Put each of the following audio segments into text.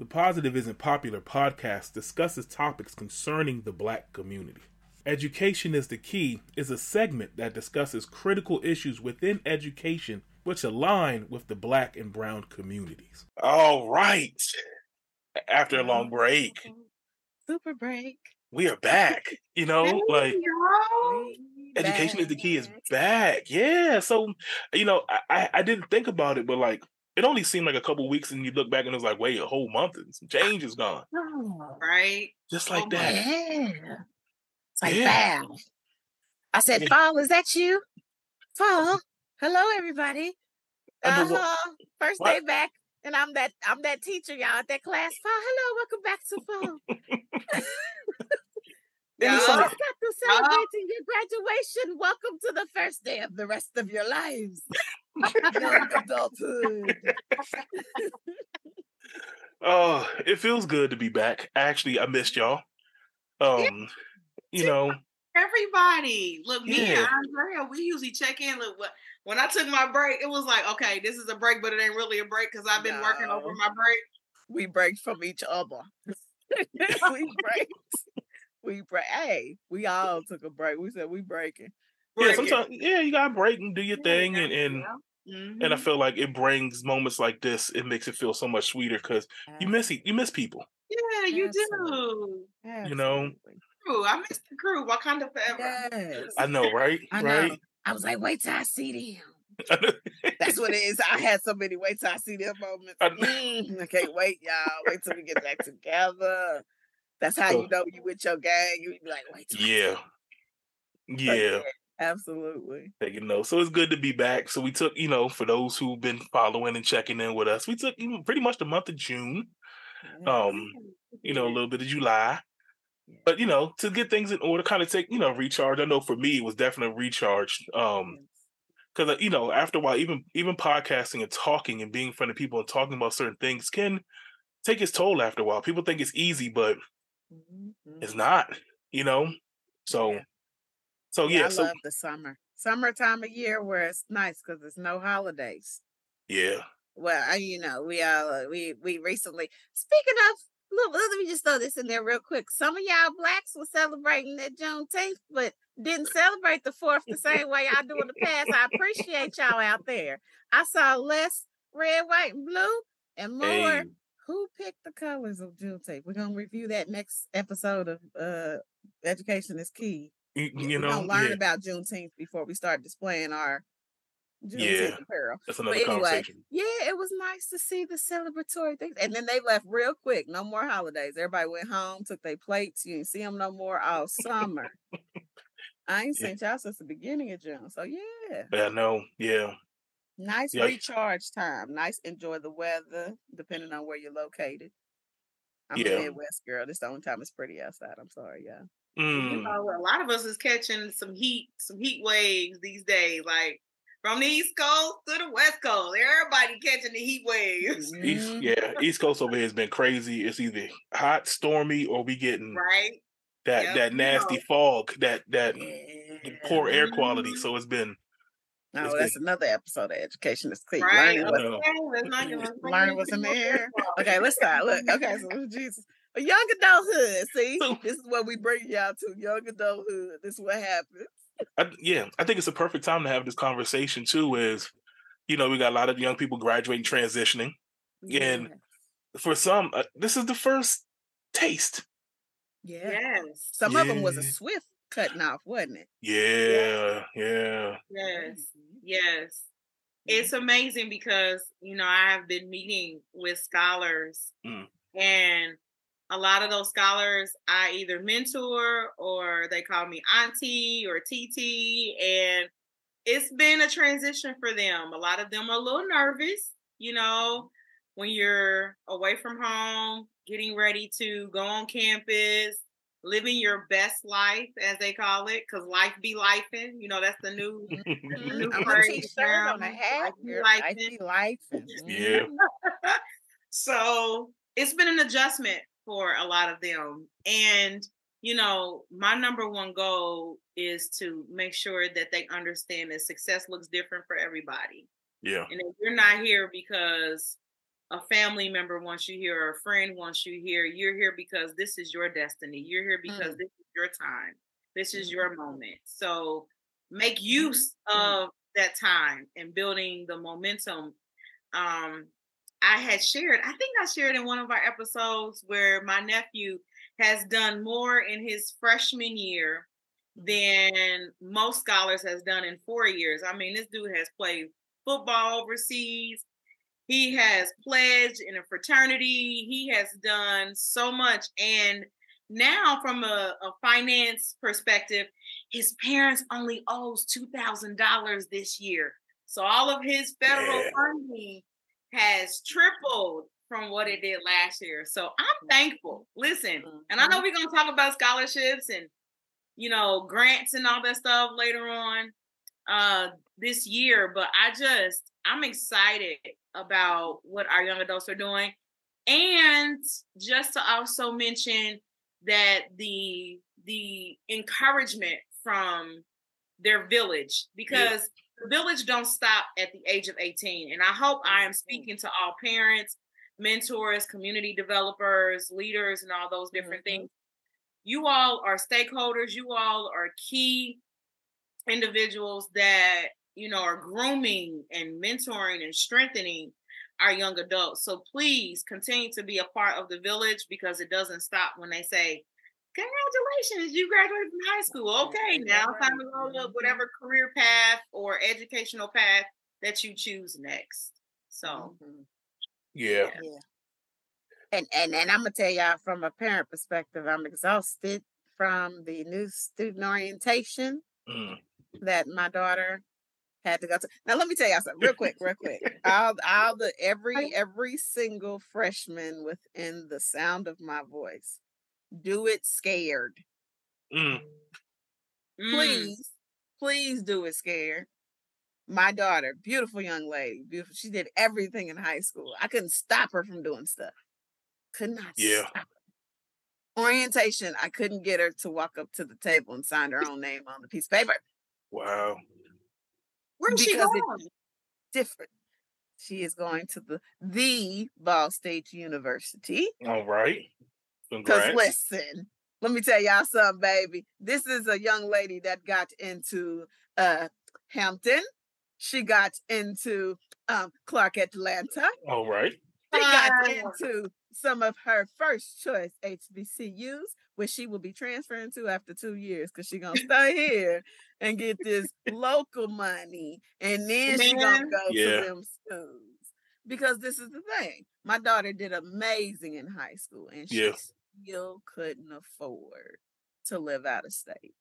The Positive Isn't Popular podcast discusses topics concerning the black community. Education is the Key is a segment that discusses critical issues within education which align with the black and brown communities. All right. After a long break, Super break. we are back. You know, Hey, like y'all. education is the key is back. Yeah. So, you know, I, I, I didn't think about it, but like it only seemed like a couple weeks and you look back and it's like, wait, a whole month and some change is gone. Right. Just like Oh that. Yeah. It's like Yeah. Val. I said, Yeah. Fall, is that you? Fall. Hello, everybody. I know what- Uh-huh. First what? day back. And I'm that I'm that teacher, y'all, at that class. Fall, hello, welcome back to Fall. And it's Y'all like- got to celebrating your graduation. Welcome to the first day of the rest of your lives. Young adulthood. Oh, it feels good to be back. Actually, I missed y'all. Um, you know, Everybody. Look, me Yeah. and Andrea, we usually check in. Look, what when I took my break, it was like, okay, this is a break, but it ain't really a break because I've been working over my break. we break from each other. we break. We break. Hey, we all took a break. We said we breaking. yeah, Breaking. sometimes yeah, you gotta break and do your Yeah, thing yeah, and and yeah. and I Mhm. feel like it brings moments like this, it makes it feel so much sweeter because you miss you miss people. yeah, you Absolutely. do. you know, Crew, I miss the crew. Wakanda forever. Yes. I know, right? I know. Right? I was like, wait till I see them. That's what it is. I had so many wait till I see them moments. I- Mm, I can't wait, y'all. Wait till we get back together. That's how So- you know you with your gang. You be like, wait I yeah. Yeah. absolutely. taking notes. So it's good to be back. So we took, you know, for those who've been following and checking in with us, we took you know, pretty much the month of June, um, you know, a little bit of July. But you know, to get things in order, kind of take, you know, recharge. I know for me it was definitely a recharge. Um, because you know, after a while, even even podcasting and talking and being in front of people and talking about certain things can take its toll after a while. People think it's easy, but Mhm. it's not, you know. So Yeah. so Yeah, yeah, I so love the summer. Summer time of year where it's nice because there's no holidays. yeah. Well, I, you know, we all uh, we we recently speaking of look, let me just throw this in there real quick. Some of y'all blacks were celebrating that Juneteenth, but didn't celebrate the fourth the same way y'all do in the past. I appreciate y'all out there. I saw less red, white, and blue, and more. Hey, Who picked the colors of Juneteenth? We're gonna review that next episode of uh Education is Key. you, Yeah, you we're know, gonna learn yeah, about Juneteenth before we start displaying our Juneteenth Yeah. apparel. that's But anyway, conversation. yeah, it was nice to see the celebratory things. And then they left real quick. No more holidays. Everybody went home, took their plates. You didn't see them no more all summer. I ain't Yeah. seen y'all since the beginning of June. So yeah, Yeah, I know. Yeah. Nice Yeah. recharge time. Nice enjoy the weather, depending on where you're located. I'm Yeah. a Midwest girl. This the only time it's pretty outside. I'm sorry, y'all. You Mm. know, a lot of us is catching some heat, some heat waves these days. Like from the East Coast to the West Coast, everybody catching the heat waves, East, Mhm. yeah, East Coast over here has been crazy. It's either hot, stormy, or we getting right? that Yep, that you nasty know. fog, that that Yeah. poor air quality. So it's been No, it's that's been- another episode of Education is Key. Right? Learning I what know. Okay, let's not get let's not learning what's in the air. Okay, let's start. Look, okay, so Jesus. A young adulthood. See, this is what we bring y'all to young adulthood. This is what happens. I, yeah, I think it's a perfect time to have this conversation too. Is you know we got a lot of young people graduating, transitioning. And- For some, uh, this is the first taste. yeah. Yes, Some of them was a swift cutting off, wasn't it? Yeah, yeah, yes, Mhm. yes. It's amazing because you know I have been meeting with scholars, Mm. and a lot of those scholars I either mentor or they call me auntie or TT, and it's been a transition for them. A lot of them are a little nervous, you know, when you're away from home, getting ready to go on campus, living your best life, as they call it, because life be lifing. You know, that's the new Mhm. new I'm a phrase t-shirt on a now, hat. life be girl. Life lifing. be life. Yeah. so it's been an adjustment for a lot of them. And, you know, my number one goal is to make sure that they understand that success looks different for everybody. yeah, And if you're not here because a family member wants you here or a friend wants you here. You're here because this is your destiny. You're here because mm. this is your time. This is your mm-hmm. moment. So make use mm-hmm. of that time and building the momentum. Um, I had shared, I think I shared in one of our episodes where my nephew has done more in his freshman year mm-hmm. than most scholars has done in four years. I mean, this dude has played football overseas. He has pledged in a fraternity. He has done so much. And now, from a, a finance perspective, his parents only owes $2,000 this year. So all of his federal yeah. funding has tripled from what it did last year. So I'm thankful. Listen, and I know mm-hmm. we're gonna talk about scholarships and you know grants and all that stuff later on uh this year, but I just I'm excited about what our young adults are doing. And just to also mention that the the encouragement from their village because yeah. the village don't stop at the age of 18 and i hope i am speaking to all parents mentors community developers leaders and all those different mm-hmm. things you all are stakeholders you all are key individuals that you know are grooming and mentoring and strengthening our young adults so please continue to be a part of the village because it doesn't stop when they say congratulations, you graduated from high school. Okay, now time to go up whatever career path or educational path that you choose next. So, mm-hmm. yeah. yeah. And, and and I'm gonna tell y'all from a parent perspective, I'm exhausted from the new student orientation mm. that my daughter had to go to. Now let me tell y'all something real quick, real quick. all all the every every single freshman within the sound of my voice do it scared. Mm. mm. Please, please do it scared. My daughter, beautiful young lady, beautiful. She did everything in high school. I couldn't stop her from doing stuff. Could not yeah. Orientation, I couldn't get her to walk up to the table and sign her own name on the piece of paper. Wow. Where's she going? different. She is going to the the Ball State University. All right. Because listen, let me tell y'all something, baby. This is a young lady that got into uh Hampton. She got into um Clark Atlanta. All right. She got into some of her first choice HBCUs, which she will be transferring to after two years because she's gonna stay here and get this local money, and then she's gonna go yeah. to them schools. Because this is the thing, my daughter did amazing in high school, and she yeah still couldn't afford to live out of state.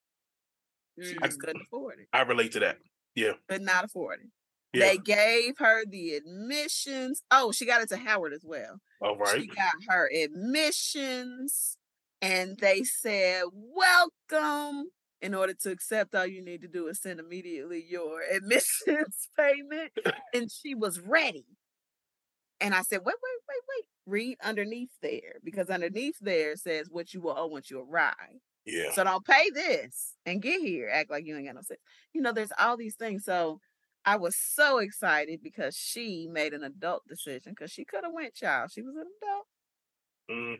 She just couldn't afford it. I relate to that. Yeah. Could not afford it. Yeah. They gave her the admissions. Oh, she got it to Howard as well. All right. She got her admissions and they said, Welcome. In order to accept, all you need to do is send immediately your admissions payment. and she was ready. And I said, Wait, wait, wait, wait read underneath there because underneath there says what you will owe once you arrive. Yeah. So don't pay this and get here. Act like you ain't got no sense. You know, there's all these things. So I was so excited because she made an adult decision because she could have went child. She was an adult. Mm.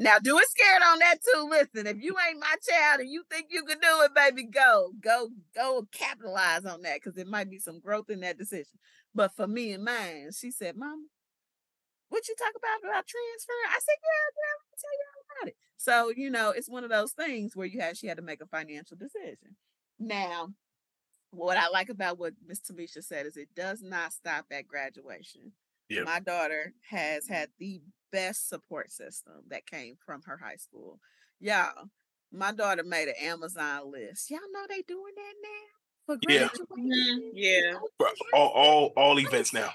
Now do it scared on that too. Listen, if you ain't my child and you think you can do it, baby, go, go, go capitalize on that because there might be some growth in that decision. But for me and mine, she said, Mama, what you talk about about transfer? I said, yeah, yeah, I'll tell you all about it. So, you know, it's one of those things where you had she had to make a financial decision. Now, what I like about what Miss Tamisha said is it does not stop at graduation. Yep. My daughter has had the best support system that came from her high school. Y'all, my daughter made an Amazon list. Y'all know they doing that now for graduation. Mm-hmm. Yeah, yeah. All, all all events now.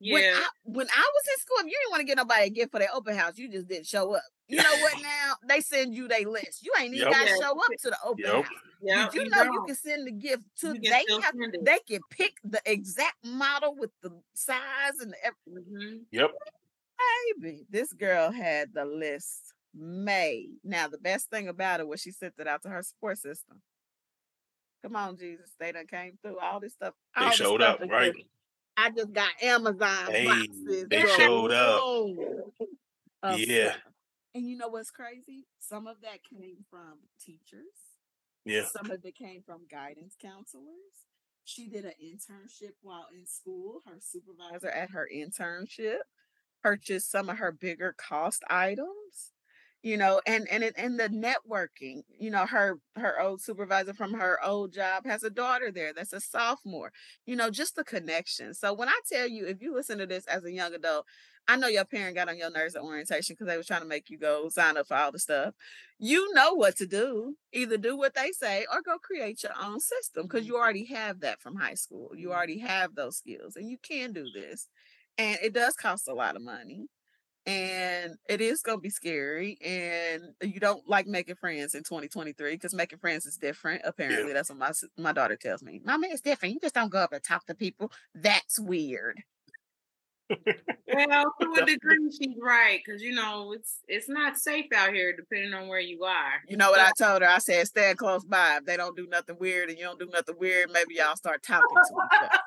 Yeah. When I, when I was in school, if you didn't want to get nobody a gift for their open house, you just didn't show up. You know what? Now they send you their list. You ain't even yep. got to show up to the open yep. house. Yep. Did you know you can send the gift to they have, they can pick the exact model with the size and everything. Mm-hmm. Yep. Baby, this girl had the list made. Now the best thing about it was she sent it out to her support system. Come on, Jesus, they done came through all this stuff. All they showed up, right? I just got Amazon Hey, boxes. they bro. showed up. Whoa. Of Yeah. stuff. And you know what's crazy? Some of that came from teachers. Yeah. Some of it came from guidance counselors. She did an internship while in school. Her supervisor at her internship purchased some of her bigger cost items. You know, and and it, and the networking. You know, her her old supervisor from her old job has a daughter there that's a sophomore. You know, just the connection. So when I tell you, if you listen to this as a young adult, I know your parent got on your nerves at orientation because they was trying to make you go sign up for all the stuff. You know what to do. Either do what they say or go create your own system because you mm-hmm. already have that from high school. You mm-hmm. already have those skills and you can do this. And it does cost a lot of money. And it is going to be scary. And you don't like making friends in 2023 because making friends is different. Apparently, that's what my, my daughter tells me. Mommy, it's different. You just don't go up and talk to people. That's weird. Well, to a degree, she's right because you know it's it's not safe out here, depending on where you are. You know what I told her? I said, stand close by. If they don't do nothing weird and you don't do nothing weird, maybe y'all start talking to each other.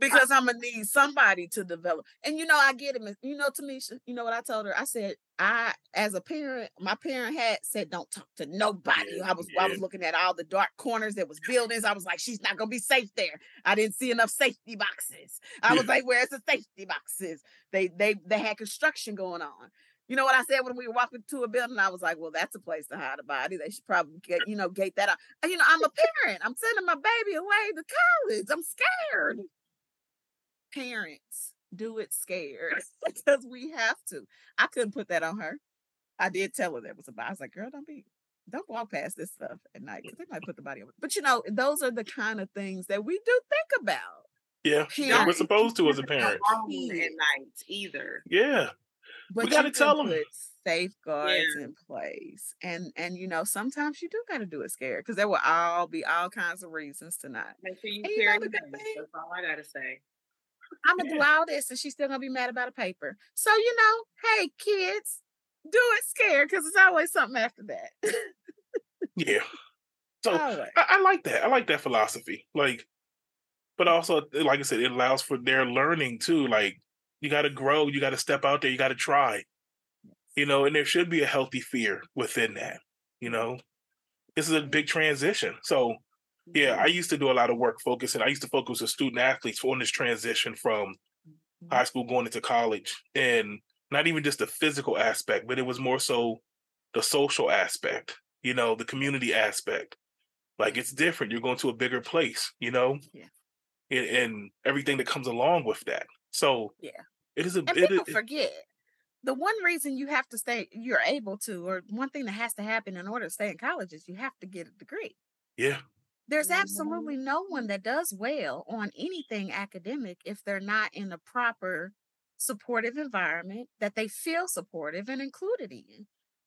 Because I'm gonna need somebody to develop. And you know, I get it. You know, Tamisha, you know what I told her? I said, I, as a parent, my parent had said, don't talk to nobody. Yeah, I was, I was looking at all the dark corners. There was buildings. I was like, she's not gonna be safe there. I didn't see enough safety boxes. I was Yeah. like, where's the safety boxes? They, they, they had construction going on. You know what I said when we were walking to a building? I was like, well, that's a place to hide a body. They should probably get, you know, gate that out. And, You know, I'm a parent. I'm sending my baby away to college. I'm scared. Parents, do it scared because we have to. I couldn't put that on her. I did tell her there was a body. I was like, girl, don't be, don't walk past this stuff at night because they might put the body over. But you know, those are the kind of things that we do think about. Yeah. Period. We're supposed to as a parent. Alone at night either. Yeah. But We gotta tell them tell 'em. safeguards Yeah. in place, and and you know sometimes you do got to do it scared because there will all be all kinds of reasons to not. Make sure you And you know the the good thing? That's all I gotta say. I'm gonna do all this, and she's still gonna be mad about a paper. So you know, hey kids, do it scared because it's always something after that. Yeah. So always. I, I like that. I like that philosophy. Like, but also, like I said, it allows for their learning too. Like, you got to grow. You got to step out there. You got to try. You know, and there should be a healthy fear within that. You know, this is a big transition. So, yeah, I mm-hmm. used to do a lot of work focusing. I used to focus with student athletes on this transition from mm-hmm. high school going into college, and not even just the physical aspect, but it was more so the social aspect. You know, the community aspect. Like it's different. You're going to a bigger place, you know, Yeah. and, and everything that comes along with that. So Yeah. it is a And it, people it- forget the one reason you have to stay, you're able to, or one thing that has to happen in order to stay in college is you have to get a degree. yeah, There's Mhm. absolutely no one that does well on anything academic if they're not in a proper supportive environment that they feel supportive and included in.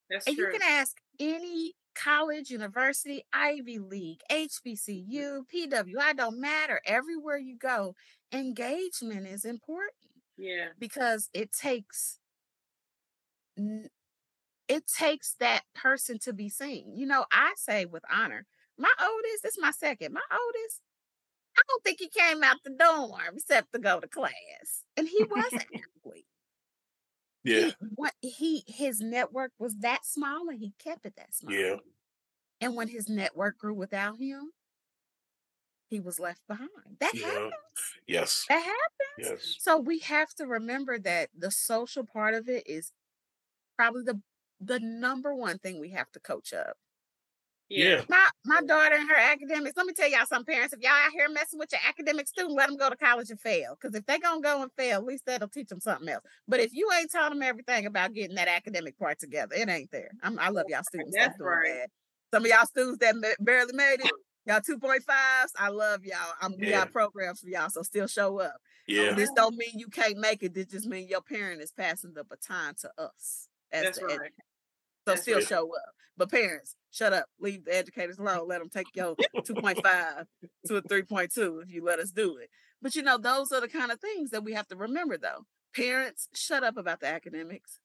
That's And true. you can ask any college, university, Ivy League, HBCU, PWI, don't matter. Everywhere you go, engagement is important yeah. because it takes it takes that person to be seen. You know, I say with honor, my oldest, this is my second, my oldest, I don't think he came out the dorm except to go to class. And he was an athlete. Yeah, He, what he his network was that small and he kept it that small. yeah, And when his network grew without him, he was left behind. That Yeah. happens. yes, That happens. yes, So we have to remember that the social part of it is probably the the number one thing we have to coach up. Yeah, My my daughter and her academics. Let me tell y'all, some parents, if y'all out here messing with your academic student, let them go to college and fail. Because if they gonna go and fail, at least that'll teach them something else. But if you ain't taught them everything about getting that academic part together, it ain't there. I'm, I love y'all students. That's That's right. bad. Some of y'all students that barely made it, y'all 2.5s. I love y'all. I'm, We got programs for y'all, so still show up. yeah, This don't mean you can't make it. This just means your parent is passing the baton to us as That's the right. educator. So That's still right. show up. But parents, shut up. Leave the educators alone. Let them take your 2.5 to a 3.2 if you let us do it. But you know, those are the kind of things that we have to remember though. Parents, shut up about the academics.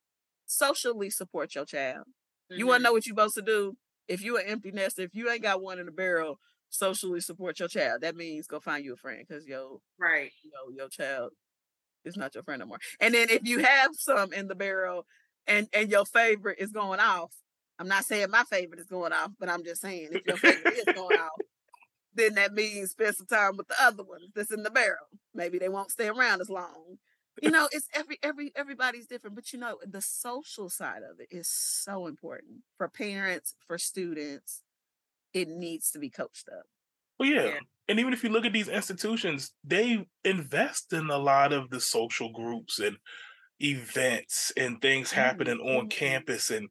Socially support your child. You want to mm-hmm. know what you're supposed to do? If you're an empty nester, if you ain't got one in the barrel, socially support your child. That means go find you a friend because your right, you know, your child is not your friend no more. And then if you have some in the barrel and and your favorite is going off, I'm not saying my favorite is going off, but I'm just saying if your favorite is going off, then that means spend some time with the other ones that's in the barrel. Maybe they won't stay around as long. You know, it's every every everybody's different, but you know, the social side of it is so important for parents, for students. It needs to be coached up. Well, yeah. yeah. And even if you look at these institutions, they invest in a lot of the social groups and events and things happening mm-hmm. on campus and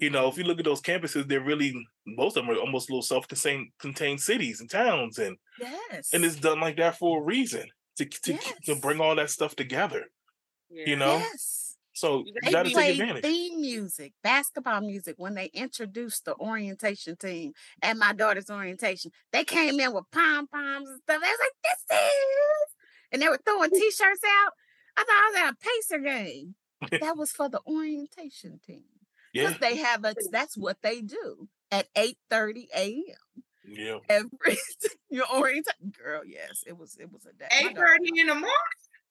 you know, if you look at those campuses, they're really most of them are almost little self-contained contained cities and towns, and yes, and it's done like that for a reason to to, yes. to bring all that stuff together. Yeah. You know, yes. So you got to take advantage. Theme music, basketball music. When they introduced the orientation team at my daughter's orientation, they came in with pom poms and stuff. They was like, "This is," and they were throwing t-shirts out. I thought I was at a Pacer game. that was for the orientation team. Because yeah. they have a that's what they do at 8 30 a.m. Yeah. Every your orientation girl, yes, it was it was a day. 8 30 in the morning.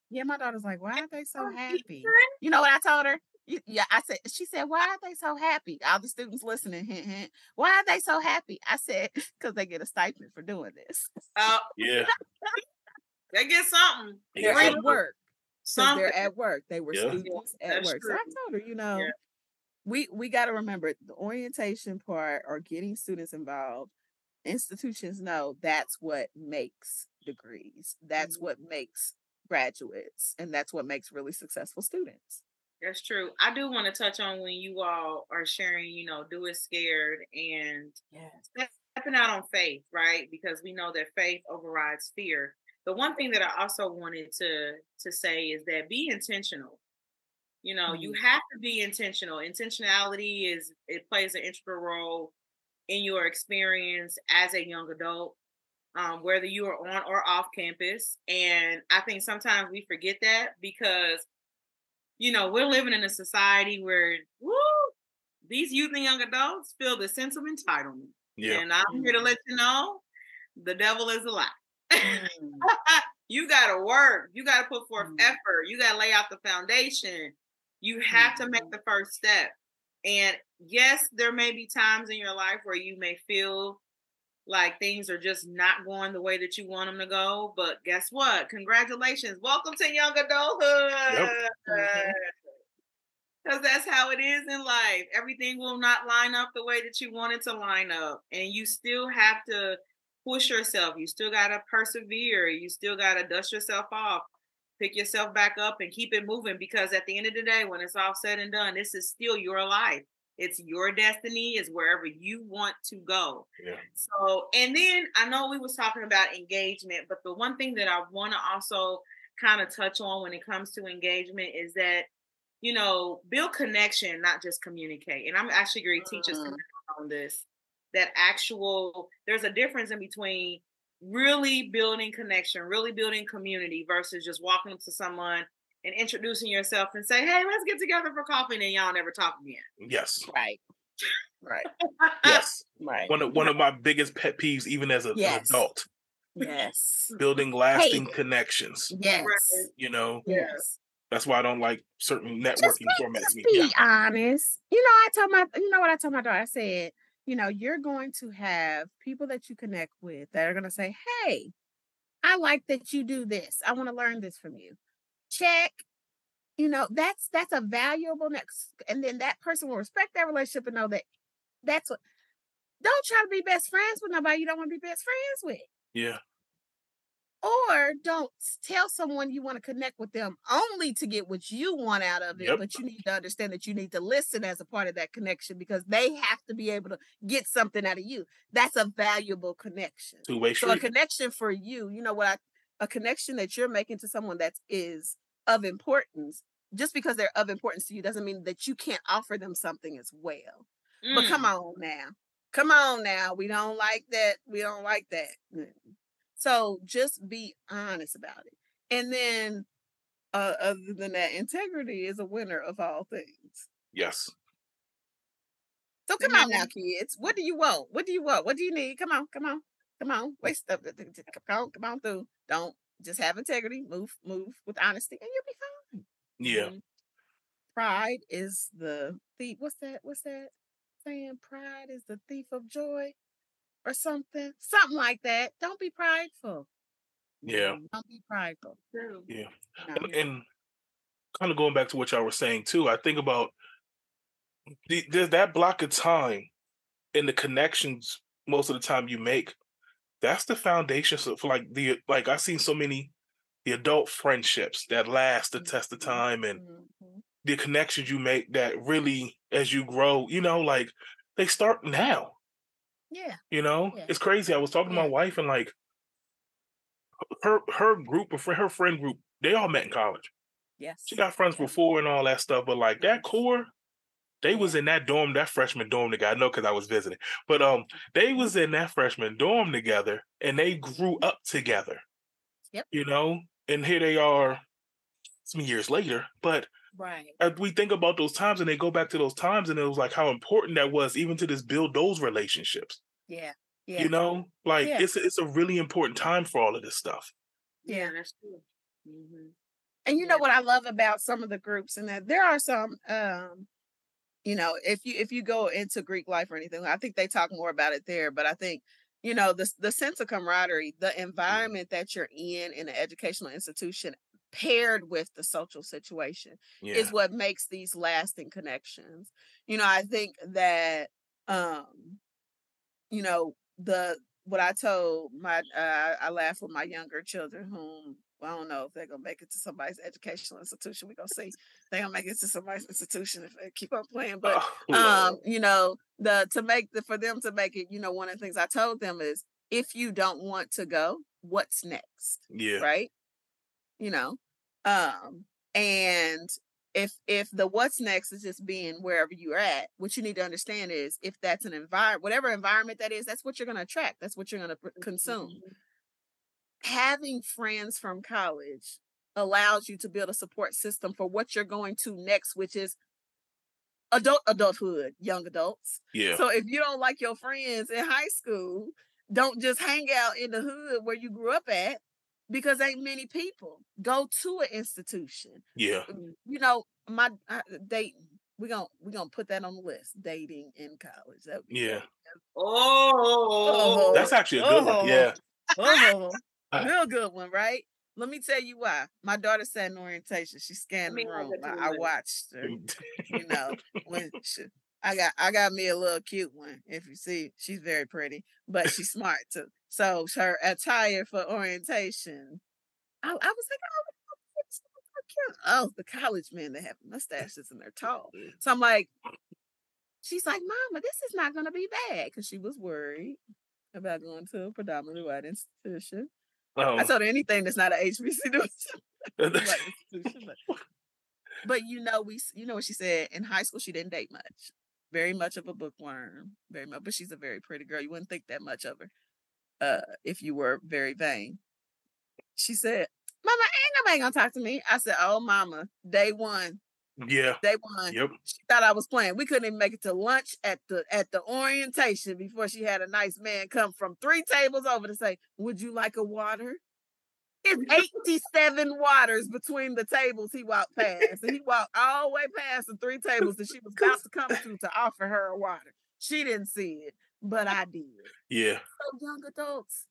Yeah, my daughter's like, why are they so happy? You know what I told her? Yeah, I said, she said, why are they so happy? All the students listening, hint, hint. Why are they so happy? I said, because they get a stipend for doing this. Oh, uh, yeah. they get something. They're at work. So they're at work. They were yeah. students at That's work. True. So I told her, you know, yeah we we got to remember the orientation part or getting students involved institutions know that's what makes degrees that's mm-hmm. what makes graduates and that's what makes really successful students that's true i do want to touch on when you all are sharing you know do it scared and yes. stepping out on faith right because we know that faith overrides fear the one thing that i also wanted to to say is that be intentional you know, mm-hmm. you have to be intentional. Intentionality is it plays an integral role in your experience as a young adult, um, whether you are on or off campus. And I think sometimes we forget that because, you know, we're living in a society where woo, these youth and young adults feel the sense of entitlement. Yeah. And I'm here to mm-hmm. let you know the devil is a lie. Mm. you got to work. You got to put forth mm. effort. You got to lay out the foundation. You have to make mm-hmm. the first step. And yes, there may be times in your life where you may feel like things are just not going the way that you want them to go. But guess what? Congratulations. Welcome to young adulthood. Because yep. that's how it is in life. Everything will not line up the way that you want it to line up. And you still have to push yourself. You still got to persevere. You still got to dust yourself off pick yourself back up and keep it moving because at the end of the day when it's all said and done this is still your life. It's your destiny is wherever you want to go. Yeah. so and then i know we was talking about engagement but the one thing that i want to also kind of touch on when it comes to engagement is that you know build connection not just communicate. And i'm actually going to teach us mm. on this that actual there's a difference in between really building connection, really building community versus just walking up to someone and introducing yourself and say, "Hey, let's get together for coffee," and then y'all never talk again. Yes. Right. Right. yes. Right. One of one of my biggest pet peeves, even as a, yes. an adult. Yes. Building lasting hey. connections. Yes. You know. Yes. That's why I don't like certain networking just, formats. Just be yeah. honest. You know, I told my, you know what I told my daughter. I said, you know, you're going to have people that you connect with that are going to say, Hey, I like that you do this. I want to learn this from you. Check. You know, that's that's a valuable next and then that person will respect that relationship and know that that's what don't try to be best friends with nobody you don't want to be best friends with. Yeah or don't tell someone you want to connect with them only to get what you want out of it yep. but you need to understand that you need to listen as a part of that connection because they have to be able to get something out of you that's a valuable connection two-way so a connection for you you know what I, a connection that you're making to someone that is of importance just because they're of importance to you doesn't mean that you can't offer them something as well mm. but come mm. on now come on now we don't like that we don't like that mm. So just be honest about it. And then, uh, other than that, integrity is a winner of all things. Yes. So come on now, kids. What do you want? What do you want? What do you need? Come on, come on. Come on, wait, stop. Come on, come on through. Don't just have integrity. Move, move with honesty, and you'll be fine. Yeah. Mhm. Pride is the thief. What's that? What's that saying? Pride is the thief of joy, or something, something like that. Don't be prideful. Yeah. Don't be prideful. True. Yeah. No. And, and kind of going back to what y'all were saying too, I think about the, there's that block of time and the connections most of the time you make. That's the foundation for like the like I've seen so many the adult friendships that last the test of Mhm. time and Mhm. the connections you make that really as you grow, you know, like they start now. Yeah. You know, Yeah. it's crazy. I was talking to my wife and like her her group of her friend group, they all met in college. Yes. She got friends before and all that stuff, but like that core, they was in that dorm, that freshman dorm together. I know because I was visiting, but um, they was in that freshman dorm together, and they grew up together. Yep. You know, and here they are, some years later. But Right. as we think about those times, and they go back to those times, and it was like how important that was, even to just build those relationships. Yeah. Yeah. You know, like Yeah. it's it's a really important time for all of this stuff. Yeah, Yeah. that's true. hmm And you know what I love about some of the groups and that there are some um you know if you if you go into Greek life or anything I think they talk more about it there but I think you know the the sense of camaraderie the environment that you're in in an educational institution paired with the social situation Yeah, is what makes these lasting connections. You know, I think that um you know the what I told my uh, I laugh with my younger children whom I don't know if they're gonna make it to somebody's educational institution. We're gonna see they're gonna make it to somebody's institution if they keep on playing. But Oh, um, you know, the to make the for them to make it, you know, one of the things I told them is if you don't want to go, what's next? yeah, right you know um and if if the what's next is just being wherever you're at what you need to understand is if that's an environment whatever environment that is that's what you're going to attract that's what you're going to consume. Having friends from college allows you to build a support system for what you're going to next which is adult adulthood young adults. Yeah, so if you don't like your friends in high school, don't just hang out in the hood where you grew up at because ain't many people. Go to an institution. yeah. You know, my uh, dating. We gonna we gonna put that on the list. Dating in college. That would be Yeah. great. Oh, That's actually a good one. Oh. Yeah. Oh, Uh, real good one, right? Let me tell you why. My daughter sat in orientation. She scanned Me the room. I, I watched her. you know, when she, I got I got me a little cute one. If you see, she's very pretty, but she's smart too. So her attire for orientation, I, I was like, oh, so cute. Oh, the college men they have mustaches and they're tall. So I'm like, she's like, Mama, this is not gonna be bad because she was worried about going to a predominantly white institution. I Um, told her anything that's not an HBCU institution, but, but you know, we you know what she said in high school. She didn't date much, very much of a bookworm, very much. But she's a very pretty girl. You wouldn't think that much of her, uh, if you were very vain. She said, "Mama, ain't nobody gonna talk to me." I said, "Oh, Mama, day one, yeah. day one." Yep. She thought I was playing. We couldn't even make it to lunch at the at the orientation before she had a nice man come from three tables over to say, "Would you like a water?" It's 87 waters between the tables he walked past. And he walked all the way past the three tables that she was about to come to to offer her a water. She didn't see it, but I did. Yeah. So, young adults,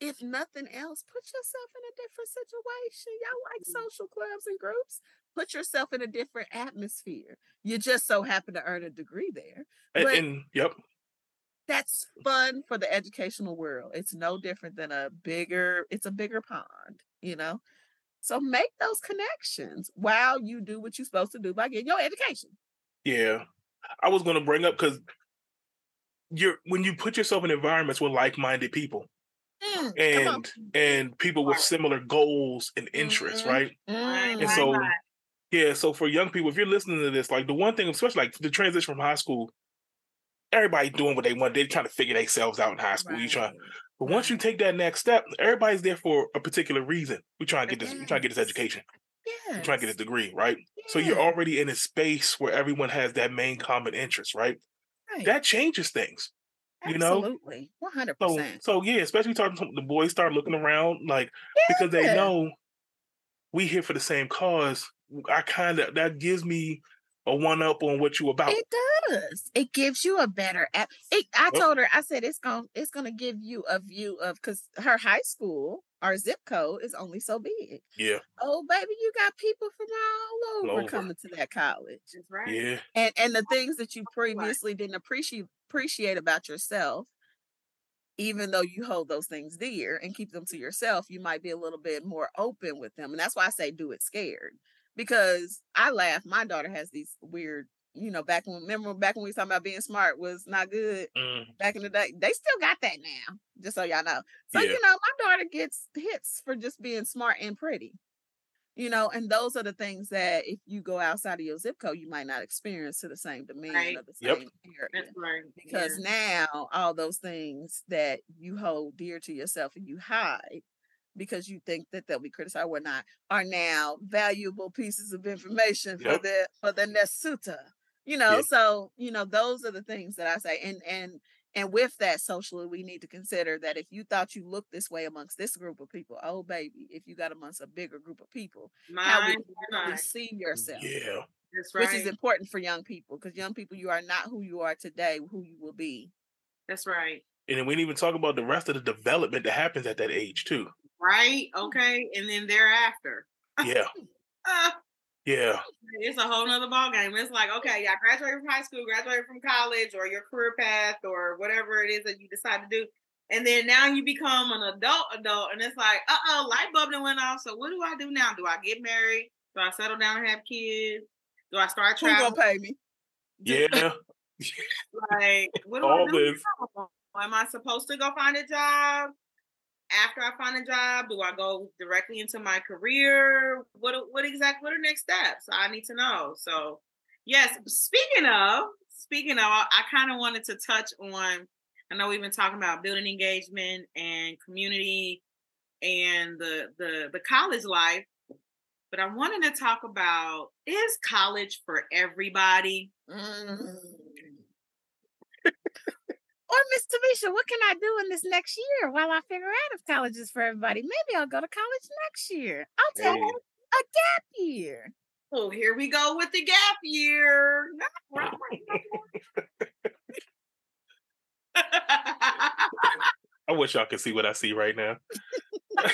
if nothing else, put yourself in a different situation. Y'all like mm. social clubs and groups? Put yourself in a different atmosphere. You just so happen to earn a degree there. And, and yep. That's fun for the educational world. It's no different than a bigger, it's a bigger pond, you know? So make those connections while you do what you're supposed to do by getting your education. Yeah. I was gonna bring up because you're when you put yourself in environments with like-minded people Mm, and and people with similar goals and interests, Mhm. right? Right, And Mm, so right. yeah, so for young people, if you're listening to this, like the one thing, especially like the transition from high school, everybody doing what they want. They're trying to figure themselves out in high school. You try, right. but once you take that next step, everybody's there for a particular reason. We try and get this. We try and get this Yes. education. We Yes. try and get this degree, right? So you're already in a space where everyone has that main common interest, right? right. That changes things. You know, Absolutely. One hundred so percent. so yeah, especially talking to the boys start looking around like because they know we here for the same cause. I kind of that gives me a one up on what you about. It does. It gives you a better app. It, I Yep. told her, I said it's going to it's gonna give you a view of because her high school, our zip code is only so big. Yeah, Oh, baby, you got people from all over over. coming to that college. That's right. yeah, And and the things that you previously didn't appreciate appreciate about yourself, even though you hold those things dear and keep them to yourself, you might be a little bit more open with them. And that's why I say do it scared. Because I laugh, my daughter has these weird, you know, back when remember back when we talking about being smart was not good mm, back in the day. They still got that now, just so y'all know. So, Yeah. you know, my daughter gets hits for just being smart and pretty. You know, and those are the things that if you go outside of your zip code, you might not experience to the same demeanor Right. or the Yep. same area That's right. because now all those things that you hold dear to yourself and you hide because you think that they'll be criticized or not are now valuable pieces of information for the for the nesuta you know Yeah. so you know those are the things that i say and and and with that socially we need to consider that if you thought you looked this way amongst this group of people oh baby if you got amongst a bigger group of people how Mine, would you really see yourself yeah. That's right. which is important for young people because young people you are not who you are today who you will be That's right. And then we didn't even talk about the rest of the development that happens at that age too. Right. Okay. And then thereafter, Yeah, uh, yeah, it's a whole nother ball game. It's like, okay, yeah, graduated from high school, graduated from college, or your career path, or whatever it is that you decide to do. And then now you become an adult, adult, and it's like, uh oh, light bulb done went off. So what do I do now? Do I get married? Do I settle down and have kids? Do I start traveling? who gonna pay me yeah. Like, what do All I do this. Am I supposed to go find a job? After I find a job, do I go directly into my career? What what exactly what are next steps? I need to know. So, yes. Speaking of speaking of, I, I kind of wanted to touch on. I know we've been talking about building engagement and community and the the the college life, but I wanted to talk about is college for everybody? Mm. or Miss what can I do in this next year while I figure out if college is for everybody? Maybe I'll go to college next year. I'll take Hey. a gap year. Oh, here we go with the gap year. I wish y'all could see what I see right now.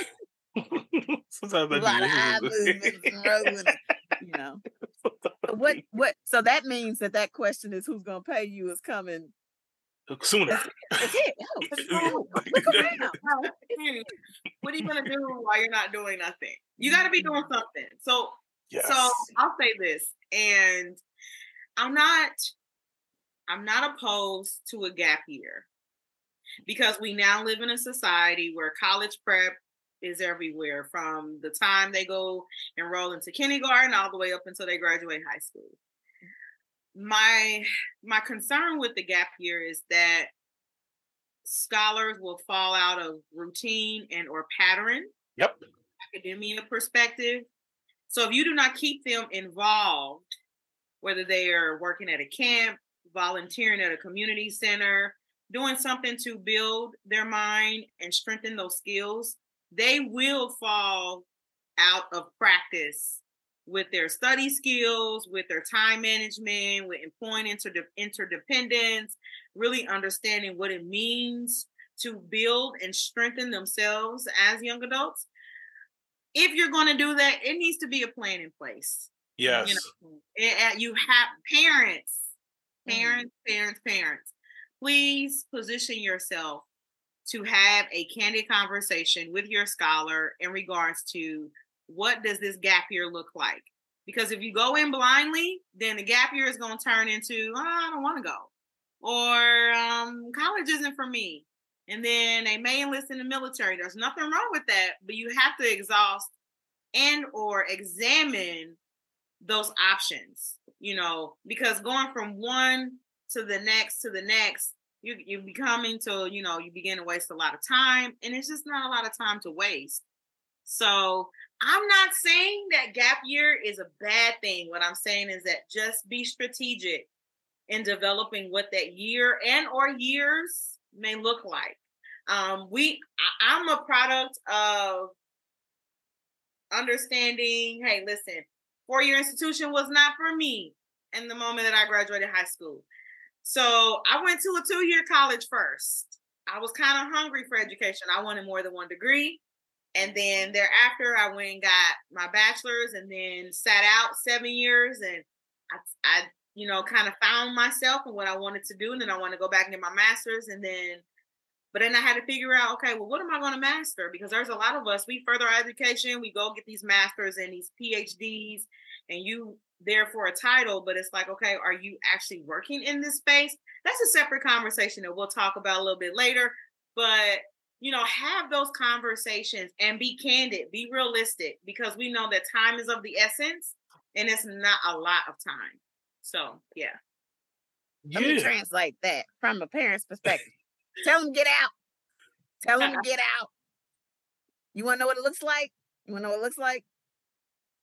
Sometimes I A lot of eye movements you know. What what so that means that that question is who's gonna pay you is coming. Uh, sooner. That's it. Look around. what are you gonna do while you're not doing nothing? You got to be doing mm-hmm. something. So, Yes. so I'll say this, and I'm not, I'm not opposed to a gap year because we now live in a society where college prep is everywhere from the time they go enroll into kindergarten all the way up until they graduate high school. My my concern with the gap year is that scholars will fall out of routine and or pattern Yep. academia perspective. So if you do not keep them involved, whether they are working at a camp, volunteering at a community center, doing something to build their mind and strengthen those skills, they will fall out of practice with their study skills, with their time management, with employing interde- interdependence, really understanding what it means to build and strengthen themselves as young adults. If you're going to do that, it needs to be a plan in place. Yes. You know, it- it- you have parents, Mm. parents, parents, parents. Please position yourself to have a candid conversation with your scholar in regards to what does this gap year look like? Because if you go in blindly, then the gap year is going to turn into oh, I don't want to go, or um, college isn't for me. And then they may enlist in the military. There's nothing wrong with that, but you have to exhaust and or examine those options. You know, because going from one to the next to the next, you you're becoming to you know you begin to waste a lot of time, and it's just not a lot of time to waste. So I'm not saying that gap year is a bad thing. What I'm saying is that just be strategic in developing what that year and or years may look like. Um, we, I'm a product of understanding. Hey, listen, four year institution was not for me in the moment that I graduated high school. So I went to a two year college first. I was kind of hungry for education. I wanted more than one degree. And then thereafter, I went and got my bachelor's and then sat out seven years. And I, I you know, kind of found myself and what I wanted to do. And then I want to go back and get my master's. And then, but then I had to figure out, okay, well, what am I going to master? Because there's a lot of us, we further our education, we go get these masters and these PhDs, and you there for a title, but it's like, okay, are you actually working in this space? That's a separate conversation that we'll talk about a little bit later. But you know, have those conversations and be candid, be realistic, because we know that time is of the essence and it's not a lot of time. So, yeah. Let me translate that from a parent's perspective. Tell them get out. Tell them to get out. You want to know what it looks like? You want to know what it looks like?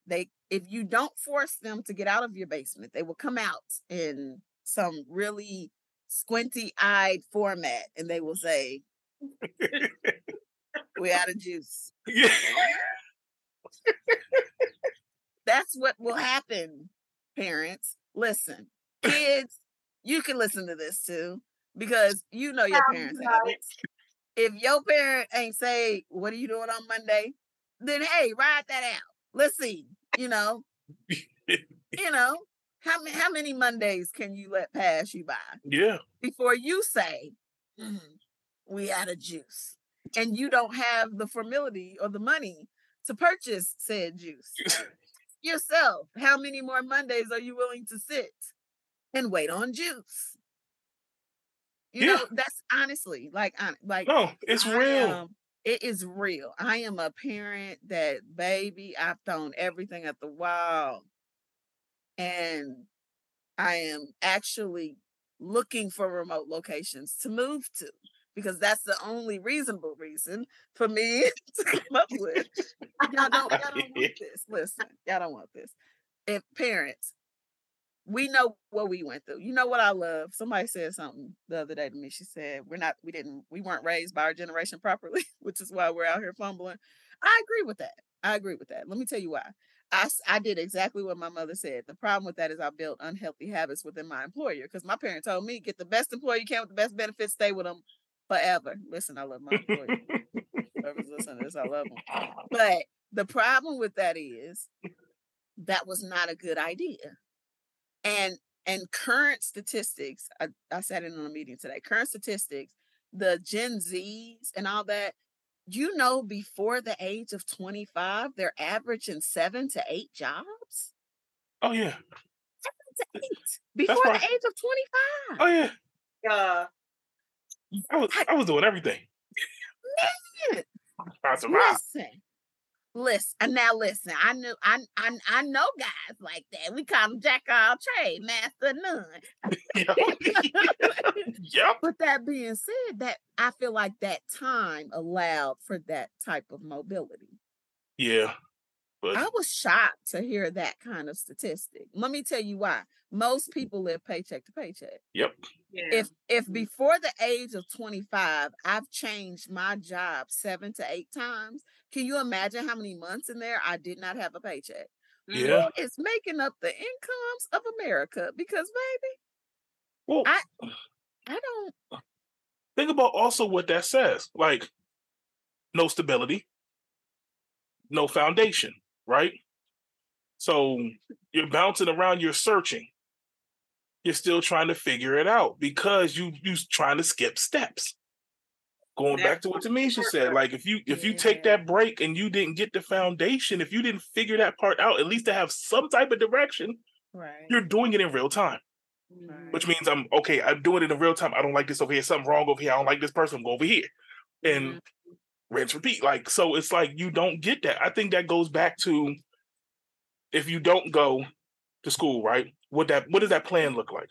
They, if you don't force them to get out of your basement, they will come out in some really squinty-eyed format, and they will say, we out of juice. Yeah. That's what will happen, parents. Listen, kids, you can listen to this too because you know your parents' habits. If your parent ain't say, "What are you doing on Monday?" then hey, ride that out. Let's see. You know, you know how many how many Mondays can you let pass you by? Yeah. Before you say, mm, we out of juice. And you don't have the formility or the money to purchase said juice. Yourself, how many more Mondays are you willing to sit and wait on juice? You yeah. know, that's honestly like, like no, it's I real. Am, it is real. I am a parent that, baby, I've thrown everything at the wall, and I am actually looking for remote locations to move to because that's the only reasonable reason for me to come up with. Y'all don't, y'all don't want this. Listen, y'all don't want this. And parents, we know what we went through. You know what I love? Somebody said something the other day to me. She said, We're not, we didn't, we weren't raised by our generation properly, which is why we're out here fumbling. I agree with that. I agree with that. Let me tell you why. I, I did exactly what my mother said. The problem with that is I built unhealthy habits within my employer because my parent told me get the best employer you can with the best benefits, stay with them forever. Listen, I love my employer. Whoever's listening to this, I love them. But the problem with that is that was not a good idea. And and current statistics, I, I sat in on a meeting today. Current statistics, the Gen Zs and all that, you know, before the age of 25, they're averaging seven to eight jobs. Oh yeah. Seven to eight before the age of 25. Oh yeah. Uh I was I was doing everything. Man, listen, listen. And now listen, I knew I I I know guys like that. We call them jack all trade, master none. yep. But that being said, that I feel like that time allowed for that type of mobility. Yeah. But I was shocked to hear that kind of statistic. Let me tell you why. Most people live paycheck to paycheck. Yep. Yeah. If if before the age of 25, I've changed my job seven to eight times, can you imagine how many months in there I did not have a paycheck? Yeah. Who is making up the incomes of America? Because baby, well, I I don't think about also what that says. Like no stability, no foundation right? So you're bouncing around, you're searching. You're still trying to figure it out because you you trying to skip steps. Going back to what Tamisha said, like if you if you take that break and you didn't get the foundation, if you didn't figure that part out, at least to have some type of direction, right? You're doing it in real time. Right. Which means I'm okay, I'm doing it in real time. I don't like this over here, something wrong over here. I don't like this person, go over here. And mm-hmm. rinse repeat. Like so it's like you don't get that. I think that goes back to if you don't go to school, right? What that what does that plan look like?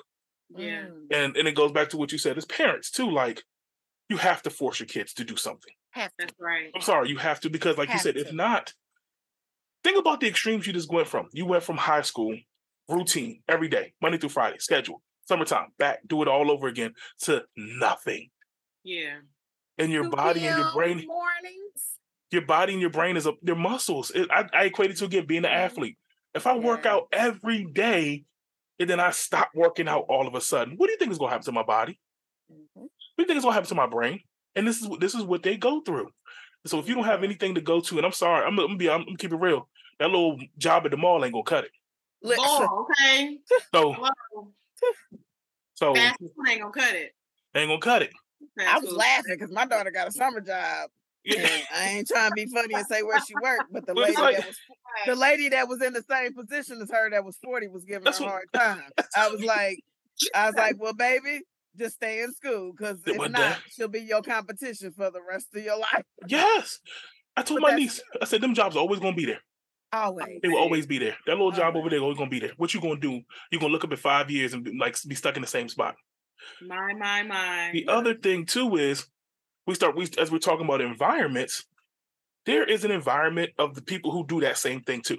Yeah. Mm. And and it goes back to what you said as parents too. Like you have to force your kids to do something. Have to. That's right. I'm sorry, you have to because like have you said, to. if not, think about the extremes you just went from. You went from high school, routine, every day, Monday through Friday, schedule, summertime, back, do it all over again to nothing. Yeah. And your 2 body and your brain, mornings. your body and your brain is a your muscles. It, I, I equate it to again being an athlete. If I work out every day and then I stop working out all of a sudden, what do you think is gonna happen to my body? Mhm. What do you think is gonna happen to my brain? And this is what this is what they go through. So if you don't have anything to go to, and I'm sorry, I'm, gonna be I'm gonna keep it real. That little job at the mall ain't gonna cut it. Listen, Oh, okay. So Hello. so Fast food ain't gonna cut it. ain't gonna cut it. Fast I was food. laughing because my daughter got a summer job. Yeah. And I ain't trying to be funny and say where she worked, but the But lady like- that was the lady that was in the same position as her that was 40 was giving her a hard time. I was like, I was like, well, baby, just stay in school because if not, that- she'll be your competition for the rest of your life. Yes. I told But my niece, I said, them jobs are always gonna be there. Always. They will always be there. That little job over there always gonna be there. What you gonna do? You're gonna look up in five years and be, like be stuck in the same spot. My, my, my. The other thing too is we start we as we're talking about environments, there is an environment of the people who do that same thing too.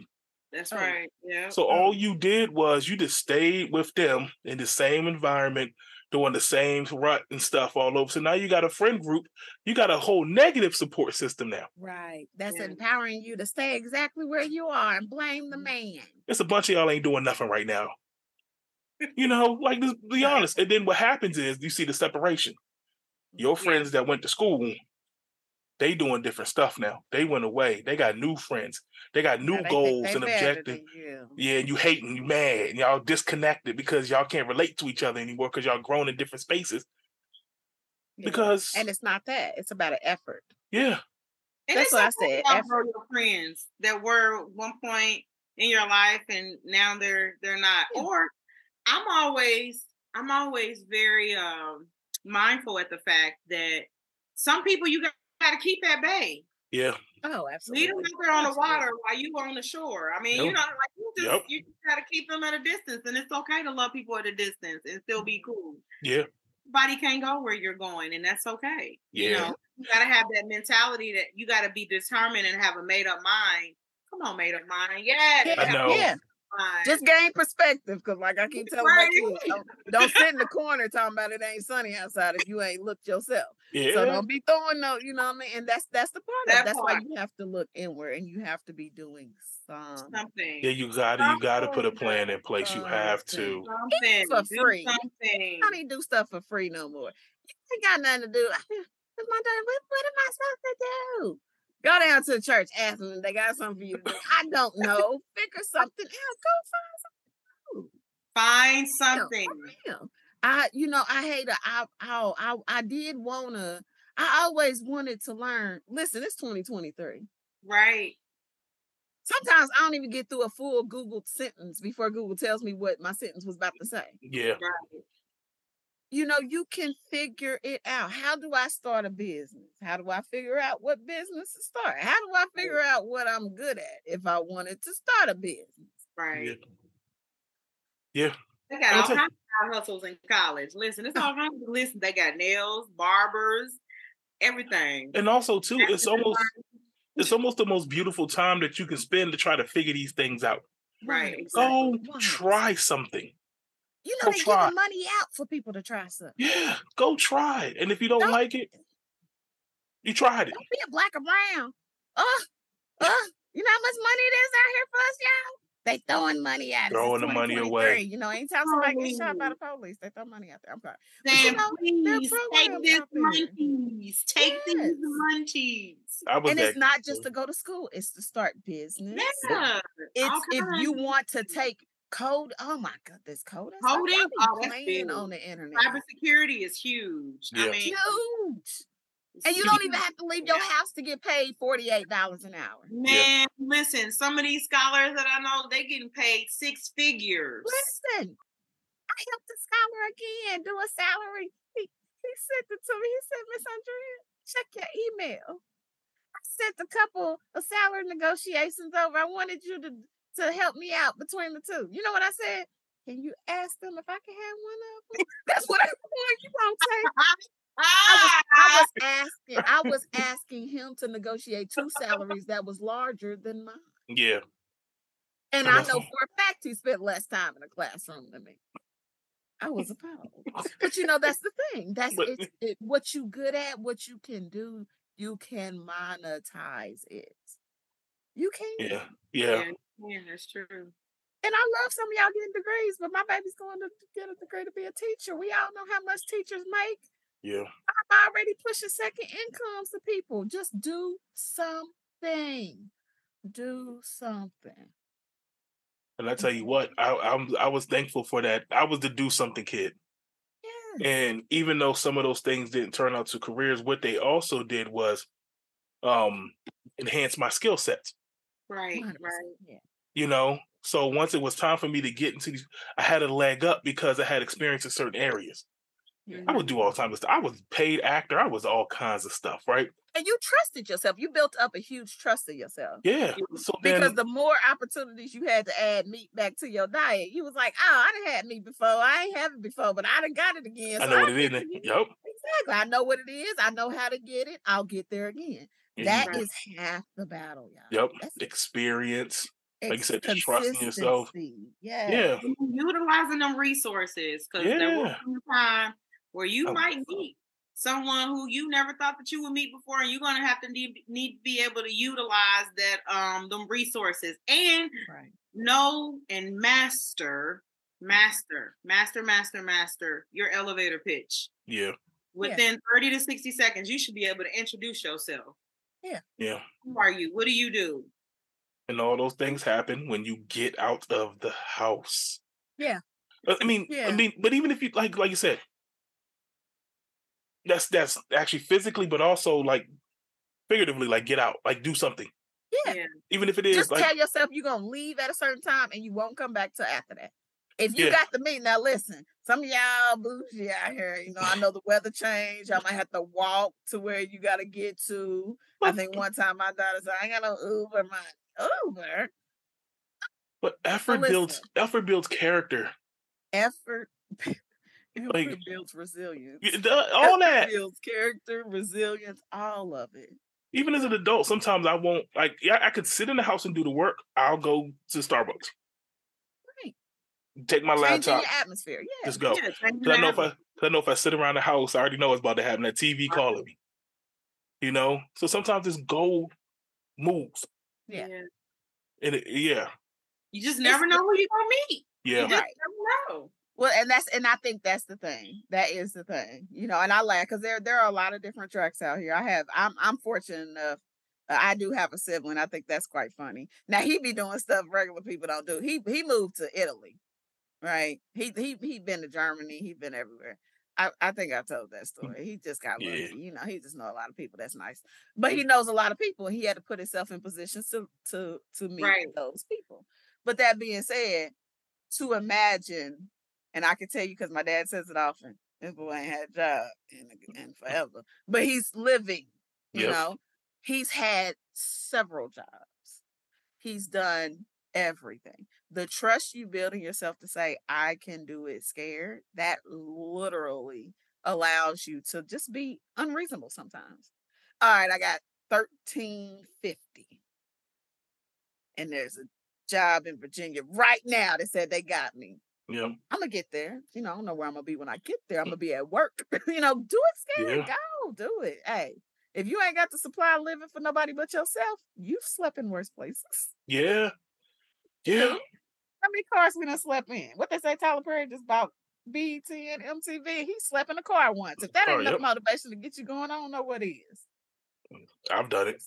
That's right. Yeah. So all you did was you just stayed with them in the same environment, doing the same rut and stuff all over. So now you got a friend group, you got a whole negative support system now. Right. That's Yeah. empowering you to stay exactly where you are and blame the mm-hmm. man. It's a bunch of y'all ain't doing nothing right now. You know, like just be honest. And then what happens is you see the separation. Your Yeah. friends that went to school, they doing different stuff now. They went away. They got new friends. They got new Now they goals and better objectives. than you. Yeah, and you hating, you mad, and y'all disconnected because y'all can't relate to each other anymore because y'all grown in different spaces. Yeah. Because and it's not that. It's about an effort. yeah, And That's what I said, effort. your friends that were one point in your life and now they're they're not. Yeah. Or I'm always I'm always very um mindful at the fact that some people you got, got to keep at bay. yeah, Oh, absolutely. Leave them out there on the water while you on the shore. I mean, you know, like you just Yep. you just gotta keep them at a distance, and it's okay to love people at a distance and still be cool. yeah, Everybody can't go where you're going, and that's okay. You Yeah. know, you gotta have that mentality that you gotta be determined and have a made up mind. Come on, made up mind. Yeah, Yeah, I know. yeah. Mind. Just gain perspective, because like I keep telling Right. my kids, don't, don't sit in the corner talking about it ain't sunny outside if you ain't looked yourself. yeah. So don't be throwing no, you know what I mean? And that's that's the part That it. That's why you have to look inward and you have to be doing some something. yeah, you gotta, you gotta put a plan in place. You have to. something for Do free. Something. I don't do stuff for free no more. You ain't got nothing to do. Cause my daughter, what, what am I supposed to do? Go down to the church, ask them if they got something for you. I don't know. Figure something out. Go Find real, something. for real. I, you know, I hate to, I, I, I, I did wanna, I always wanted to learn. Listen, it's 2023. Right. Sometimes I don't even get through a full Google sentence before Google tells me what my sentence was about to say. Yeah, Right. You know, you can figure it out. How do I start a business? How do I figure out what business to start? How do I figure out what I'm good at if I wanted to start a business? Right. yeah, They got all kinds of side hustles in college. Listen, it's all kinds of listen. They got nails, barbers, everything. and also too, it's almost it's almost the most beautiful time that you can spend to try to figure these things out. Right, Go try something. You know, Go they try. giving money out for people to try something. Yeah, go try it. And if you don't Don't- like it, you tried it. Don't be a black or brown. Oh, oh, you know how much money it is out here for us, y'all? They throwing money at us. Throwing the money away. You know, anytime somebody gets shot by the police, they throw money out there. I'm sorry. Saying, know, please take programs this munchies. Take these munchies. And that it's not just to go to school, it's to start business. Yeah. It's all if you want to take code. Oh my god, this code. is Coding? Oh, playing on the internet. Cybersecurity is huge. Yeah. I mean, Huge. And you don't even have to leave your house to get paid $48 an hour. Man, listen, some of these scholars that I know, they getting paid six figures. Listen, I helped a scholar again do a salary. He, he sent it to me. He said, Miss Andrea, check your email. I sent a couple of salary negotiations over. I wanted you to, to help me out between the two. You know what I said? Can you ask them if I can have one of them? That's what I want. You won't take. I was, I was asking, I was asking him to negotiate two salaries that was larger than mine. Yeah, And And I know for a fact he spent less time in the classroom than me. I was appalled. But you know, that's the thing. That's But- it's, it, what you good at, what you can do. You can monetize it. You can. Yeah, yeah. Yeah, yeah, that's true. And I love some of y'all getting degrees, but my baby's going to get a degree to be a teacher. We all know how much teachers make. Yeah. I'm already pushing second incomes to people. Just do something. Do something. And I tell you what, I I'm, I was thankful for that. I was the do something kid. Yeah. And even though some of those things didn't turn out to careers, what they also did was um enhance my skill sets. Right, 100%, right. Yeah. You know, so once it was time for me to get into these, I had a leg up because I had experience in certain areas. Yeah. I would do all kinds of stuff. I was paid actor. I was all kinds of stuff, right? And you trusted yourself. You built up a huge trust in yourself. Yeah. So then, Because the more opportunities you had to add meat back to your diet, you was like, oh, I done had meat before. I ain't have it before, but I done got it again. I so know what it is. it. Yep. Exactly. I know what it is. I know how to get it. I'll get there again. That Right. is half the battle, y'all. Yep. That's Experience. like you said, just trusting yourself. consistency. Yeah. Yeah. Utilizing them resources because there will Yeah. come a time where you Oh, might meet someone who you never thought that you would meet before, and you're gonna have to need, need to be able to utilize that um them resources and Right. know and master, master, master, master, master your elevator pitch. Yeah. Within 30 to 60 seconds, you should be able to introduce yourself. Yeah. Who are you? What do you do? And all those things happen when you get out of the house. Yeah. Uh, I mean, Yeah. I mean, but even if you like, like you said, that's that's actually physically, but also like figuratively, like get out, like do something, Yeah. Yeah. even if it is Just like tell yourself you're gonna leave at a certain time and you won't come back till after that. If you Yeah. got the meeting, now listen, some of y'all bougie out here, you know, I know the weather changed. Y'all might have to walk to where you gotta get to. I think one time my daughter said, I ain't got no Uber my Uber But effort builds effort builds character. effort. effort Like- builds resilience. The- All Effort that. builds character, resilience, all of it. Even as an adult, sometimes I won't like. Yeah, I could sit in the house and do the work. I'll go to Starbucks. Take my Changing laptop, your atmosphere. Yeah. just go. Yeah, I know if I, I, 'cause I know if I sit around the house, I already know what's about to happen. That TV calling me. You know, so sometimes this gold moves. Yeah. Yeah. and it, yeah, You just never know who you're gonna meet. yeah, You just Right. never know. Well, and that's and I think that's the thing. That is the thing, you know. And I laugh because there there are a lot of different tracks out here. I have I'm I'm fortunate enough. uh, I do have a sibling. I think that's quite funny. Now he be doing stuff regular people don't do. He he moved to Italy, right? He he he been to Germany. He been everywhere. I, I think I told that mm. story. He just got lucky. Yeah. You know, he just know a lot of people. That's nice. But he knows a lot of people. He had to put himself in positions to to to meet Right. those people. But that being said, to imagine, and I can tell you because my dad says it often, this boy ain't had a job in, in forever. But he's living, you Yep. know. He's had several jobs. He's done everything. The trust you build in yourself to say, I can do it scared, that literally allows you to just be unreasonable sometimes. All right, I got 1350. And there's a job in Virginia right now that said they got me. yeah, I'm gonna get there. You know, I don't know where I'm gonna be when I get there. Mm. I'm gonna be at work. you know, do it scared. Yeah. Go, do it. Hey, if you ain't got the supply of living for nobody but yourself, you've slept in worse places. yeah, yeah. How many cars we done slept in? What they say, Tyler Perry just bought BET and MTV. He slept in a car once. If that Oh, ain't enough yep. motivation to get you going, I don't know what is. Mm, I've done it.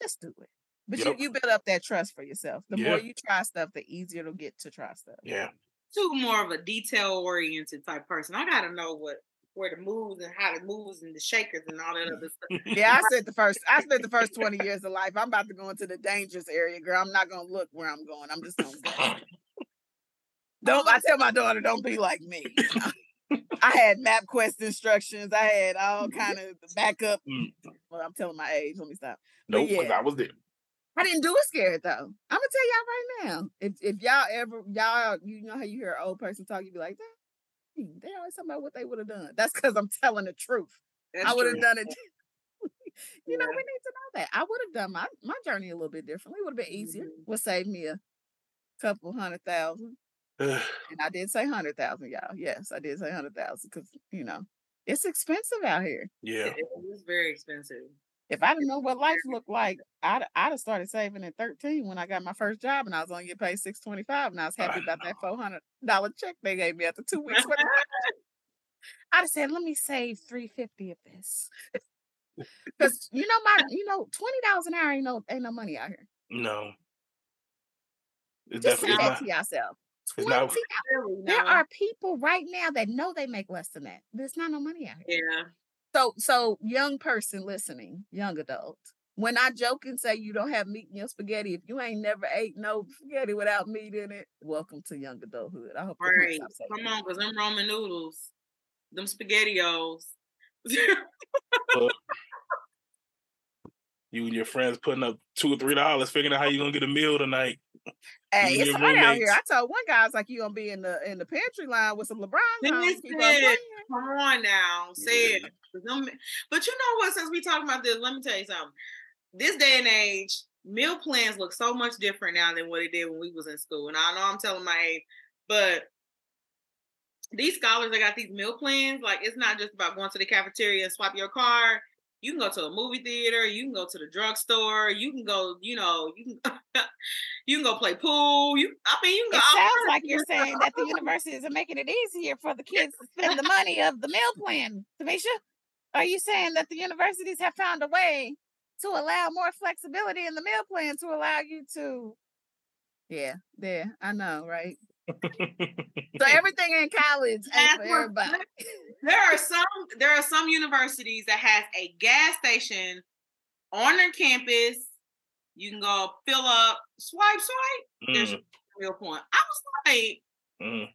Just do it. But Yep. you, you build up that trust for yourself. The more you try stuff, the easier it'll get to try stuff. Yeah, Too more of a detail oriented type person. I gotta know what where the moves and how the moves and the shakers and all that other stuff. Yeah, I spent the first I spent the first 20 years of life. I'm about to go into the dangerous area, girl. I'm not gonna look where I'm going. I'm just gonna go. Don't I tell my daughter, don't be like me. I had MapQuest instructions. I had all kind of backup. Mm. Well, I'm telling my age. Let me stop. nope. 'cause yeah. I was there. I didn't do it scared though. I'm gonna tell y'all right now. If if y'all ever y'all you know how you hear an old person talk, you be like, "Dang, they always talking about what they would have done. That's because I'm telling the truth. That's I would have done it. you know, we need to know that. I would have done my my journey a little bit differently. It would have been easier. Mhm. Would save me a couple hundred thousand. and I did say hundred thousand, y'all. Yes, I did say hundred thousand because you know it's expensive out here. Yeah, it is very expensive. If I didn't know what life looked like, I'd I'd have started saving at thirteen when I got my first job, and I was only getting paid six twenty five, and I was happy about that four hundred dollar check they gave me after two weeks. I'd have said, "Let me save three fifty of this," because you know my you know twenty dollars an hour ain't no ain't no money out here. No, it's Just say that not, to yourself. Twenty. Not, there are people right now that know they make less than that. There's not no money out here. Yeah. So, so young person listening, young adult, when I joke and say you don't have meat in your spaghetti, if you ain't never ate no spaghetti without meat in it, welcome to young adulthood. I hope. Right. Come on, because them ramen noodles, them SpaghettiOs. you and your friends putting up two or three dollars, figuring out how you gonna get a meal tonight. Hey, it's hot out here. I told one guy, I was like, "You gonna be in the in the pantry line with some LeBron?" Come on now, say it. But you know what? Since we talking about this, let me tell you something. This day and age, meal plans look so much different now than what it did when we was in school. And I know I'm telling my age, but these scholars that got these meal plans, like it's not just about going to the cafeteria and swap your card. You can go to a movie theater, you can go to the drugstore, you can go, you know, you can you can go play pool. You I mean you can it sounds like you're saying that the universities are making it easier for the kids to spend the money of the meal plan, Tamisha. Are you saying that the universities have found a way to allow more flexibility in the meal plan to allow you to? Yeah, there. I know, right? So everything in college ain't for everybody. There are some there are some universities that has a gas station on their campus. You can go fill up, swipe, swipe. Mm. There's a real point. I was like, mm.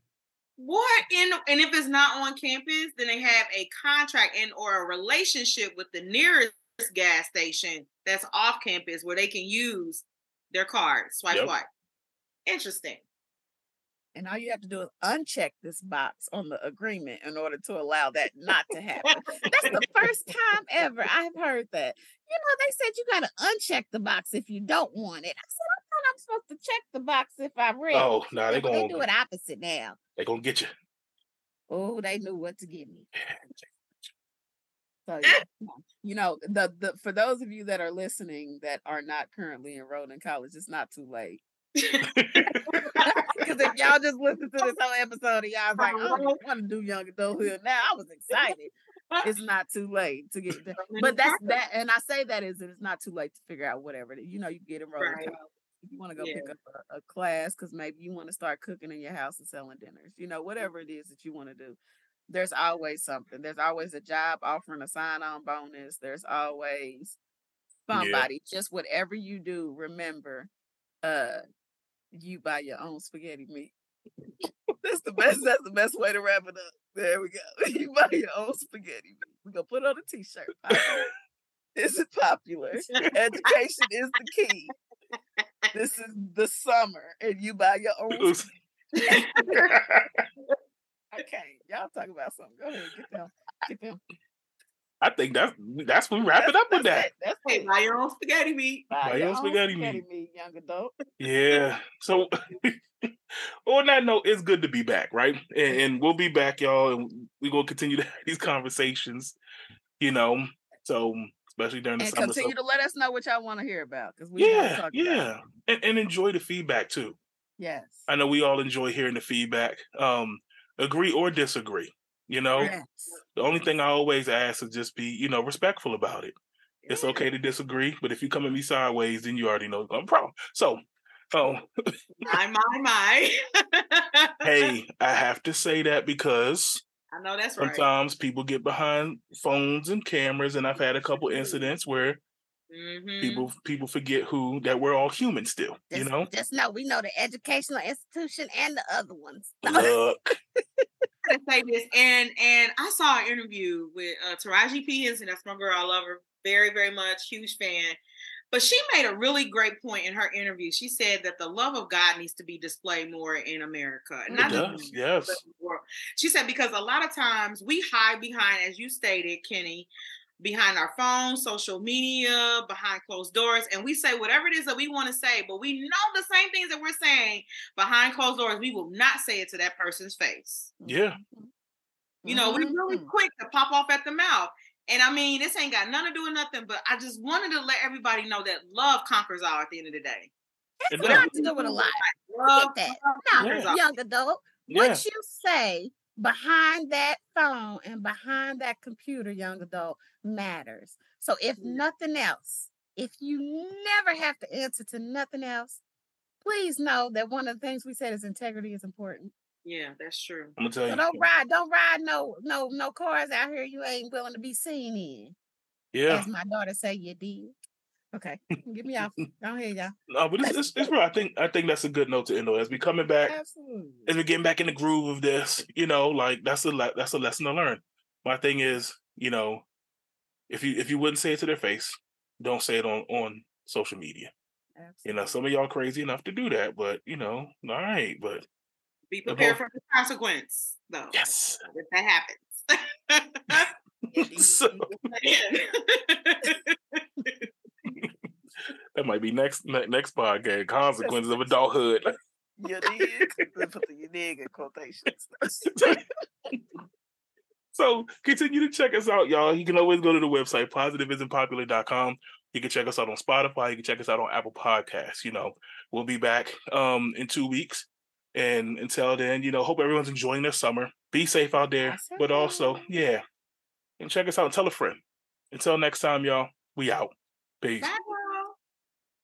What in and if it's not on campus, then they have a contract and or a relationship with the nearest gas station that's off campus where they can use their card. Swipe yep. swipe. Interesting. And all you have to do is uncheck this box on the agreement in order to allow that not to happen. That's the first time ever I've heard that. You know, they said you got to uncheck the box if you don't want it. I said, I thought I'm supposed to check the box if I read. Oh, no, nah, they going they do it opposite now. They're gonna get you. Oh, they knew what to give me. So yeah, you know, the the for those of you that are listening that are not currently enrolled in college, it's not too late. Because if y'all just listen to this whole episode and y'all like, I don't want to do young adulthood now, I was excited. It's not too late to get there. But that's that, and I say that is it's not too late to figure out whatever. You know, you get enrolled right. if you want to go yeah. pick up a, a class because maybe you want to start cooking in your house and selling dinners, you know, whatever it is that you want to do. There's always something. There's always a job offering a sign on bonus. There's always somebody. Yeah. Just whatever you do, remember, uh, you buy your own spaghetti meat. that's the best. That's the best way to wrap it up. There we go. You buy your own spaghetti meat. We're gonna put on a t-shirt. This is popular? Education is the key this is the summer and you buy your own. okay, y'all talk about something. Go ahead, get them, get them. I think that's that's we wrap that's, it up with that. It. That's hey, buy your own spaghetti meat. Buy, buy your, own spaghetti, spaghetti meat. meat, young adult. Yeah. So on that note, it's good to be back, right? And, and we'll be back, y'all, and we're gonna continue to have these conversations. You know, so especially during the and summer. Continue so. to let us know what y'all want to hear about because we yeah, yeah, and, and, enjoy the feedback too. Yes, I know we all enjoy hearing the feedback. Um, agree or disagree. You know, yes. the only thing I always ask is just be you know respectful about it. Yeah. It's okay to disagree, but if you come at me sideways, then you already know I'm problem. So. Oh, my my my! hey, I have to say that because I know that's right. Sometimes people get behind phones and cameras, and I've had a couple incidents where mm-hmm. people people forget who that we're all human still. Just, you know, just know we know the educational institution and the other ones. Look. to say this, and and I saw an interview with uh, Taraji P Henson. That's my girl. I love her very very much. Huge fan. But she made a really great point in her interview. She said that the love of God needs to be displayed more in America. Not does, yes. She said because a lot of times we hide behind, as you stated, Kenny, behind our phones, social media, behind closed doors, and we say whatever it is that we want to say, but we know the same things that we're saying behind closed doors, we will not say it to that person's face. Yeah. You know, mm-hmm. we're really quick to pop off at the mouth. And I mean, this ain't got nothing to do with nothing, but I just wanted to let everybody know that love conquers all at the end of the day. It's to do with a lot. Love, that. Now, yeah. young adult, yeah. what you say behind that phone and behind that computer, young adult, matters. So if mm-hmm. nothing else, if you never have to answer to nothing else, please know that one of the things we said is integrity is important. Yeah, that's true. I'm gonna tell so you. Don't ride, don't ride no no no cars out here you ain't willing to be seen in. Yeah. As my daughter say you did. Okay, get me off. Go ahead, y'all. No, but it's, it's, it's I think I think that's a good note to end on. As we coming back, Absolutely. as we getting back in the groove of this, you know, like that's a that's a lesson to learn. My thing is, you know, if you if you wouldn't say it to their face, don't say it on on social media. Absolutely. You know, some of y'all crazy enough to do that, but you know, all right, but be prepared for the consequence, though. Yes, if that happens. so, that might be next next podcast. Consequences of adulthood. You. Put the dig in quotations. so continue to check us out, y'all. You can always go to the website positiveisn'tpopular.com. You can check us out on Spotify. You can check us out on Apple Podcasts. You know, we'll be back um in two weeks. And until then, you know, hope everyone's enjoying their summer. Be safe out there, but also, yeah. And check us out and tell a friend. Until next time, y'all, we out. Peace. Bye.